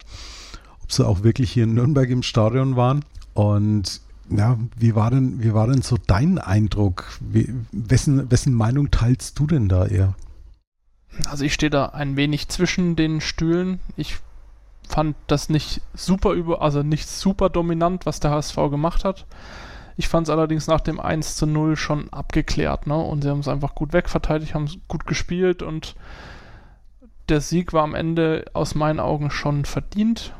ob sie auch wirklich hier in Nürnberg im Stadion waren. Und ja, wie war denn, wie war denn so dein Eindruck? Wie, wessen, wessen Meinung teilst du denn da eher? Also ich stehe da ein wenig zwischen den Stühlen. Ich fand das nicht super über, also nicht super dominant, was der HSV gemacht hat. Ich fand es allerdings nach dem 1 zu 0 schon abgeklärt, ne? Und sie haben es einfach gut wegverteidigt, haben es gut gespielt und der Sieg war am Ende aus meinen Augen schon verdient.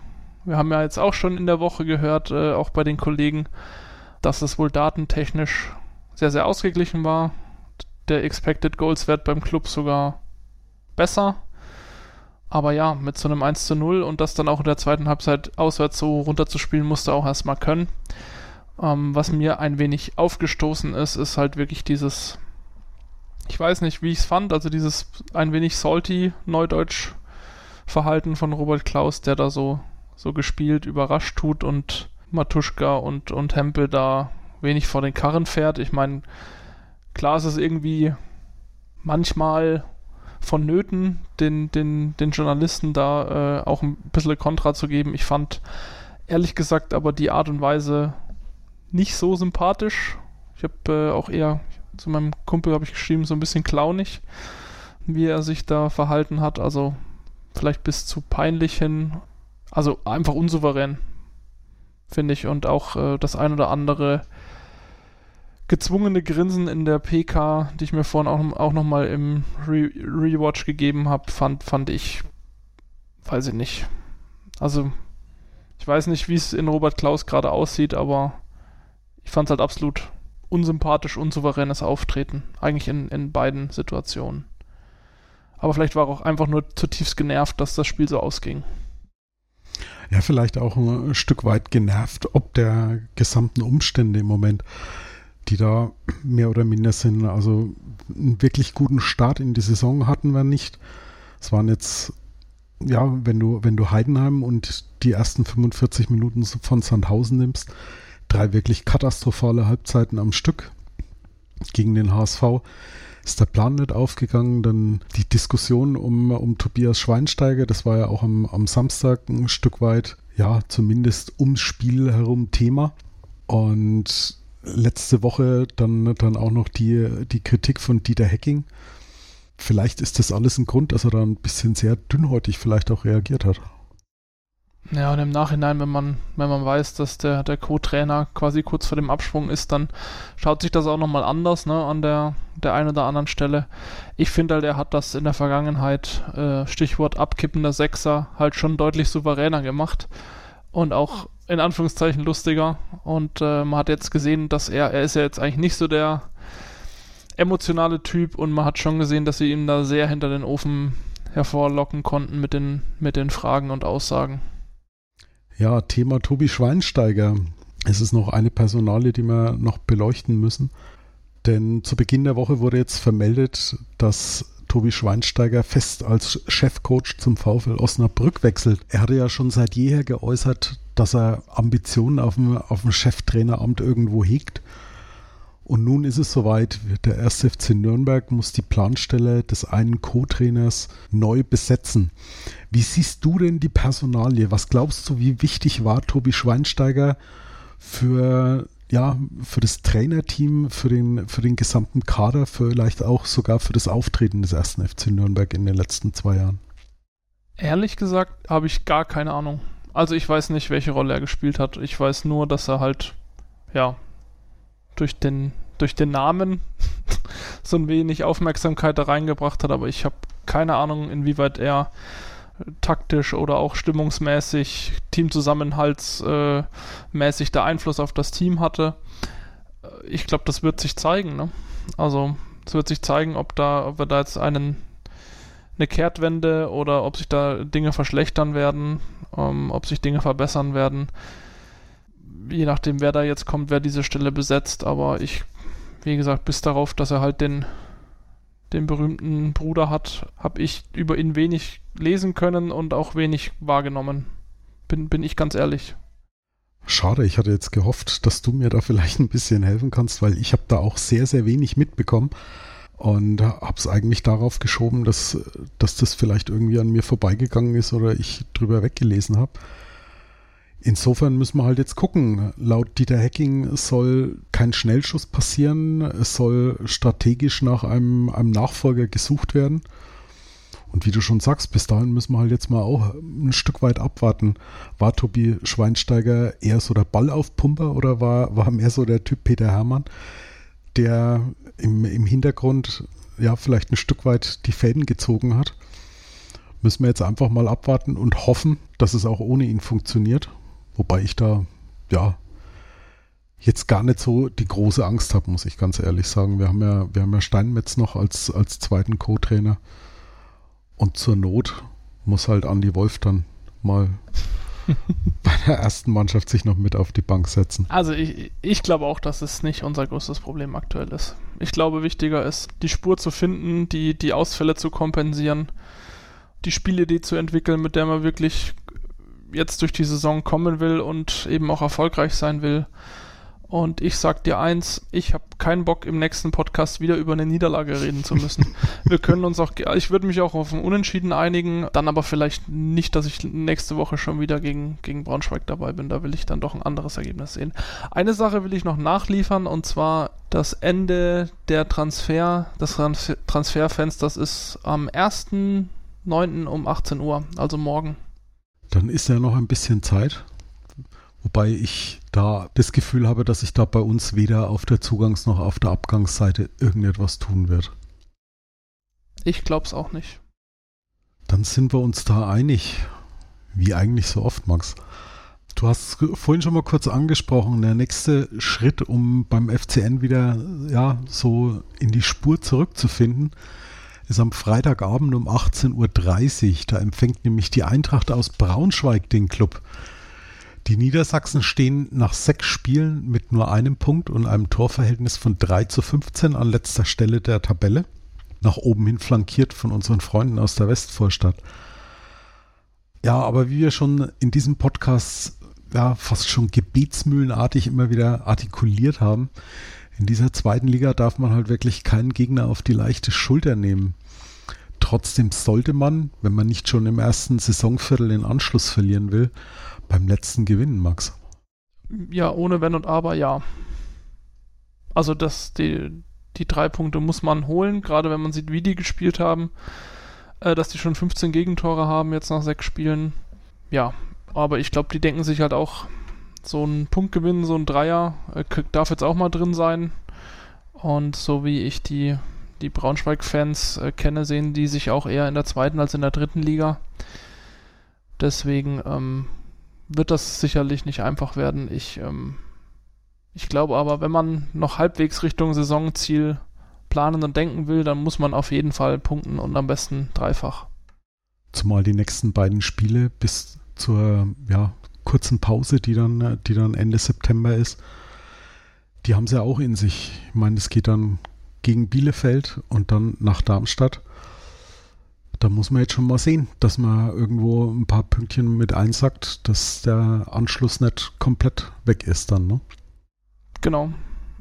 Wir haben ja jetzt auch schon in der Woche gehört, äh, auch bei den Kollegen, dass es wohl datentechnisch sehr, sehr ausgeglichen war. Der Expected Goals Wert beim Club sogar besser. Aber ja, mit so einem 1 zu 0 und das dann auch in der zweiten Halbzeit auswärts so runterzuspielen, musste auch erstmal können. Ähm, was mir ein wenig aufgestoßen ist, ist halt wirklich dieses, ich weiß nicht, wie ich es fand, also dieses ein wenig salty Neudeutsch Verhalten von Robert Klaus, der da so, so gespielt, überrascht tut und Matuschka und, und Hempel da wenig vor den Karren fährt. Ich meine, klar ist es irgendwie manchmal vonnöten, den, den, den Journalisten da äh, auch ein bisschen Kontra zu geben. Ich fand ehrlich gesagt aber die Art und Weise nicht so sympathisch. Ich habe äh, auch eher zu meinem Kumpel habe ich geschrieben, so ein bisschen clownig, wie er sich da verhalten hat. Also vielleicht bis zu peinlich hin. Also einfach unsouverän, finde ich. Und auch äh, das ein oder andere gezwungene Grinsen in der PK, die ich mir vorhin auch, auch nochmal im Re Rewatch gegeben habe, fand, fand ich, weiß ich nicht. Also, ich weiß nicht, wie es in Robert Klaus gerade aussieht, aber ich fand es halt absolut unsympathisch, unsouveränes Auftreten. Eigentlich in, in beiden Situationen. Aber vielleicht war er auch einfach nur zutiefst genervt, dass das Spiel so ausging. Ja, vielleicht auch ein Stück weit genervt, ob der gesamten Umstände im Moment, die da mehr oder minder sind. Also einen wirklich guten Start in die Saison hatten wir nicht. Es waren jetzt, ja, wenn du, wenn du Heidenheim und die ersten 45 Minuten von Sandhausen nimmst, drei wirklich katastrophale Halbzeiten am Stück gegen den HSV ist der Plan nicht aufgegangen. Dann die Diskussion um, um Tobias Schweinsteiger, das war ja auch am, am Samstag ein Stück weit, ja, zumindest ums Spiel herum Thema. Und letzte Woche dann, dann auch noch die, die Kritik von Dieter Hecking. Vielleicht ist das alles ein Grund, dass er da ein bisschen sehr dünnhäutig vielleicht auch reagiert hat. Ja, und im Nachhinein, wenn man, wenn man weiß, dass der, der Co-Trainer quasi kurz vor dem Absprung ist, dann schaut sich das auch nochmal anders, ne, an der, der einen oder anderen Stelle. Ich finde halt, er hat das in der Vergangenheit, äh, Stichwort abkippender Sechser, halt schon deutlich souveräner gemacht und auch in Anführungszeichen lustiger. Und äh, man hat jetzt gesehen, dass er, er ist ja jetzt eigentlich nicht so der emotionale Typ und man hat schon gesehen, dass sie ihn da sehr hinter den Ofen hervorlocken konnten mit den, mit den Fragen und Aussagen. Ja, Thema Tobi Schweinsteiger. Es ist noch eine Personalie, die wir noch beleuchten müssen. Denn zu Beginn der Woche wurde jetzt vermeldet, dass Tobi Schweinsteiger fest als Chefcoach zum VfL Osnabrück wechselt. Er hatte ja schon seit jeher geäußert, dass er Ambitionen auf dem, auf dem Cheftraineramt irgendwo hegt. Und nun ist es soweit. Der 1. FC Nürnberg muss die Planstelle des einen Co-Trainers neu besetzen. Wie siehst du denn die Personalie? Was glaubst du, wie wichtig war Tobi Schweinsteiger für, ja, für das Trainerteam, für den, für den gesamten Kader, vielleicht auch sogar für das Auftreten des 1. FC Nürnberg in den letzten zwei Jahren? Ehrlich gesagt habe ich gar keine Ahnung. Also ich weiß nicht, welche Rolle er gespielt hat. Ich weiß nur, dass er halt, ja, durch den, durch den Namen <laughs> so ein wenig Aufmerksamkeit da reingebracht hat, aber ich habe keine Ahnung, inwieweit er taktisch oder auch stimmungsmäßig, Teamzusammenhaltsmäßig äh, der Einfluss auf das Team hatte. Ich glaube, das wird sich zeigen. Ne? Also es wird sich zeigen, ob da, ob wir da jetzt einen eine Kehrtwende oder ob sich da Dinge verschlechtern werden, ähm, ob sich Dinge verbessern werden je nachdem, wer da jetzt kommt, wer diese Stelle besetzt. Aber ich, wie gesagt, bis darauf, dass er halt den, den berühmten Bruder hat, habe ich über ihn wenig lesen können und auch wenig wahrgenommen. Bin, bin ich ganz ehrlich. Schade, ich hatte jetzt gehofft, dass du mir da vielleicht ein bisschen helfen kannst, weil ich habe da auch sehr, sehr wenig mitbekommen und habe es eigentlich darauf geschoben, dass, dass das vielleicht irgendwie an mir vorbeigegangen ist oder ich drüber weggelesen habe. Insofern müssen wir halt jetzt gucken. Laut Dieter Hacking soll kein Schnellschuss passieren. Es soll strategisch nach einem, einem Nachfolger gesucht werden. Und wie du schon sagst, bis dahin müssen wir halt jetzt mal auch ein Stück weit abwarten. War Tobi Schweinsteiger eher so der Ballaufpumper oder war, war mehr so der Typ Peter Hermann, der im, im Hintergrund ja vielleicht ein Stück weit die Fäden gezogen hat? Müssen wir jetzt einfach mal abwarten und hoffen, dass es auch ohne ihn funktioniert. Wobei ich da, ja, jetzt gar nicht so die große Angst habe, muss ich ganz ehrlich sagen. Wir haben ja, wir haben ja Steinmetz noch als, als zweiten Co-Trainer. Und zur Not muss halt Andy Wolf dann mal <laughs> bei der ersten Mannschaft sich noch mit auf die Bank setzen. Also ich, ich glaube auch, dass es nicht unser größtes Problem aktuell ist. Ich glaube, wichtiger ist, die Spur zu finden, die, die Ausfälle zu kompensieren, die Spielidee zu entwickeln, mit der man wirklich jetzt durch die Saison kommen will und eben auch erfolgreich sein will. Und ich sag dir eins, ich habe keinen Bock im nächsten Podcast wieder über eine Niederlage reden zu müssen. <laughs> Wir können uns auch, ich würde mich auch auf ein Unentschieden einigen, dann aber vielleicht nicht, dass ich nächste Woche schon wieder gegen, gegen Braunschweig dabei bin. Da will ich dann doch ein anderes Ergebnis sehen. Eine Sache will ich noch nachliefern und zwar das Ende der Transfer, des Transferfensters ist am 1.9. um 18 Uhr, also morgen. Dann ist ja noch ein bisschen Zeit. Wobei ich da das Gefühl habe, dass sich da bei uns weder auf der Zugangs- noch auf der Abgangsseite irgendetwas tun wird. Ich glaube es auch nicht. Dann sind wir uns da einig. Wie eigentlich so oft, Max. Du hast vorhin schon mal kurz angesprochen, der nächste Schritt, um beim FCN wieder ja, so in die Spur zurückzufinden, ist am Freitagabend um 18.30 Uhr. Da empfängt nämlich die Eintracht aus Braunschweig den Club. Die Niedersachsen stehen nach sechs Spielen mit nur einem Punkt und einem Torverhältnis von 3 zu 15 an letzter Stelle der Tabelle. Nach oben hin flankiert von unseren Freunden aus der Westvorstadt. Ja, aber wie wir schon in diesem Podcast ja, fast schon gebetsmühlenartig immer wieder artikuliert haben, in dieser zweiten Liga darf man halt wirklich keinen Gegner auf die leichte Schulter nehmen. Trotzdem sollte man, wenn man nicht schon im ersten Saisonviertel den Anschluss verlieren will, beim letzten gewinnen, Max. Ja, ohne Wenn und Aber, ja. Also das, die, die drei Punkte muss man holen, gerade wenn man sieht, wie die gespielt haben. Äh, dass die schon 15 Gegentore haben jetzt nach sechs Spielen. Ja, aber ich glaube, die denken sich halt auch, so ein Punktgewinn, so ein Dreier äh, darf jetzt auch mal drin sein. Und so wie ich die, die Braunschweig-Fans äh, kenne, sehen die sich auch eher in der zweiten als in der dritten Liga. Deswegen ähm, wird das sicherlich nicht einfach werden. Ich, ähm, ich glaube aber, wenn man noch halbwegs Richtung Saisonziel planen und denken will, dann muss man auf jeden Fall punkten und am besten dreifach. Zumal die nächsten beiden Spiele bis zur ja, kurzen Pause, die dann, die dann Ende September ist, die haben sie auch in sich. Ich meine, es geht dann gegen Bielefeld und dann nach Darmstadt da muss man jetzt schon mal sehen, dass man irgendwo ein paar Pünktchen mit einsackt, dass der Anschluss nicht komplett weg ist dann, ne? Genau.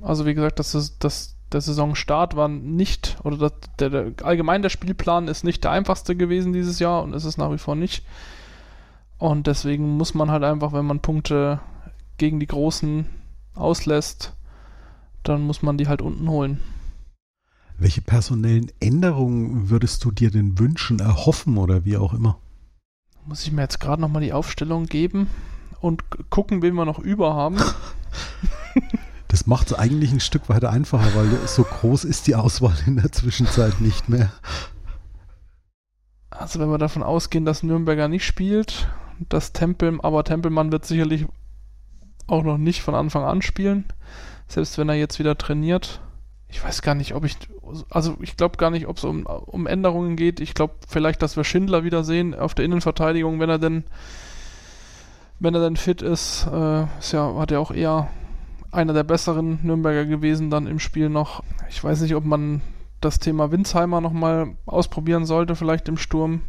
Also wie gesagt, das ist, das, der Saisonstart war nicht, oder das, der, der, allgemein der Spielplan ist nicht der einfachste gewesen dieses Jahr und ist es nach wie vor nicht. Und deswegen muss man halt einfach, wenn man Punkte gegen die Großen auslässt, dann muss man die halt unten holen. Welche personellen Änderungen würdest du dir denn wünschen, erhoffen oder wie auch immer? Muss ich mir jetzt gerade nochmal die Aufstellung geben und gucken, wen wir noch über haben. <laughs> <laughs> Das macht es eigentlich ein Stück weit einfacher, weil so groß ist die Auswahl in der Zwischenzeit nicht mehr. Also wenn wir davon ausgehen, dass Nürnberger nicht spielt, dass Tempel, aber Tempelmann wird sicherlich auch noch nicht von Anfang an spielen, selbst wenn er jetzt wieder trainiert ich weiß gar nicht, ob ich, also ich glaube gar nicht, ob es um, um Änderungen geht. Ich glaube vielleicht, dass wir Schindler wieder sehen auf der Innenverteidigung, wenn er denn, wenn er denn fit ist. Äh, ist ja, hat er auch eher einer der besseren Nürnberger gewesen dann im Spiel noch. Ich weiß nicht, ob man das Thema Winsheimer nochmal ausprobieren sollte, vielleicht im Sturm.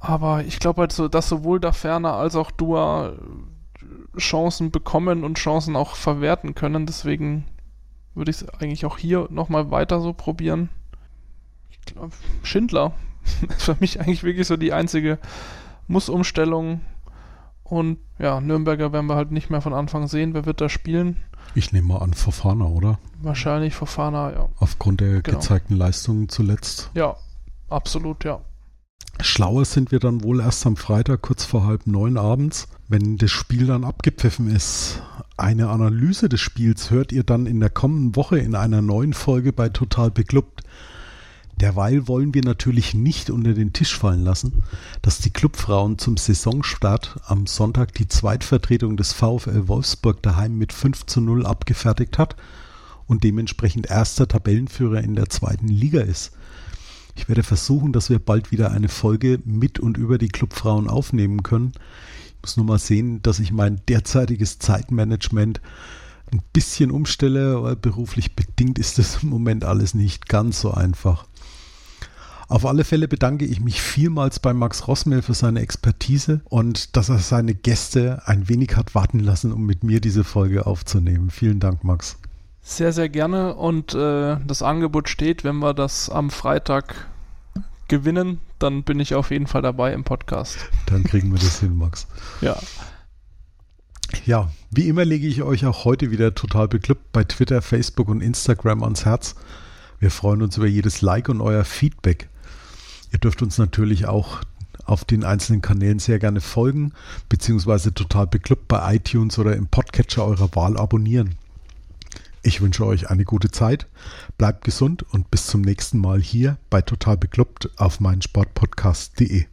Aber ich glaube halt so, dass sowohl da Ferner als auch Dua Chancen bekommen und Chancen auch verwerten können. Deswegen würde ich es eigentlich auch hier nochmal weiter so probieren. Ich glaube, Schindler ist <laughs> für mich eigentlich wirklich so die einzige Muss-Umstellung. Und ja, Nürnberger werden wir halt nicht mehr von Anfang sehen. Wer wird da spielen? Ich nehme mal an, Fofana, oder? Wahrscheinlich Fofana, ja. Aufgrund der genau. gezeigten Leistungen zuletzt. Ja, absolut, ja. Schlauer sind wir dann wohl erst am Freitag kurz vor halb neun abends, wenn das Spiel dann abgepfiffen ist. Eine Analyse des Spiels hört ihr dann in der kommenden Woche in einer neuen Folge bei Total Beklubbt. Derweil wollen wir natürlich nicht unter den Tisch fallen lassen, dass die Clubfrauen zum Saisonstart am Sonntag die Zweitvertretung des VfL Wolfsburg daheim mit 5 zu 0 abgefertigt hat und dementsprechend erster Tabellenführer in der zweiten Liga ist. Ich werde versuchen, dass wir bald wieder eine Folge mit und über die Clubfrauen aufnehmen können. Ich muss nur mal sehen, dass ich mein derzeitiges Zeitmanagement ein bisschen umstelle, weil beruflich bedingt ist das im Moment alles nicht ganz so einfach. Auf alle Fälle bedanke ich mich vielmals bei Max Rossmehl für seine Expertise und dass er seine Gäste ein wenig hat warten lassen, um mit mir diese Folge aufzunehmen. Vielen Dank, Max. Sehr, sehr gerne und äh, das Angebot steht, wenn wir das am Freitag gewinnen, dann bin ich auf jeden Fall dabei im Podcast. Dann kriegen wir das hin, Max. Ja. Ja, wie immer lege ich euch auch heute wieder total beglückt bei Twitter, Facebook und Instagram ans Herz. Wir freuen uns über jedes Like und euer Feedback. Ihr dürft uns natürlich auch auf den einzelnen Kanälen sehr gerne folgen, beziehungsweise total bekloppt bei iTunes oder im Podcatcher eurer Wahl abonnieren. Ich wünsche euch eine gute Zeit, bleibt gesund und bis zum nächsten Mal hier bei Total Bekloppt auf meinsportpodcast.de.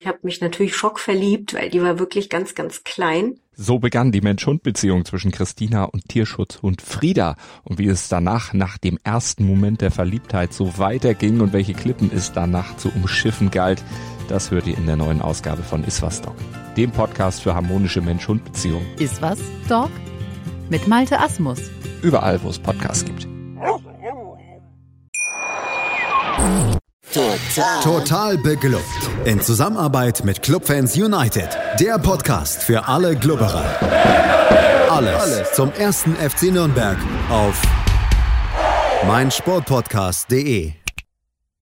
Ich habe mich natürlich schockverliebt, weil die war wirklich ganz, ganz klein. So begann die Mensch-Hund-Beziehung zwischen Christina und Tierschutzhund Frieda. Und wie es danach, nach dem ersten Moment der Verliebtheit, so weiterging und welche Klippen es danach zu umschiffen galt, das hört ihr in der neuen Ausgabe von Iswas Dog, dem Podcast für harmonische Mensch-Hund-Beziehungen. Iswas Dog? Mit Malte Asmus. Überall, wo es Podcasts gibt. Total. Total beglückt. In Zusammenarbeit mit Clubfans United. Der Podcast für alle Glubberer. Alles, Alles zum ersten FC Nürnberg auf meinsportpodcast.de.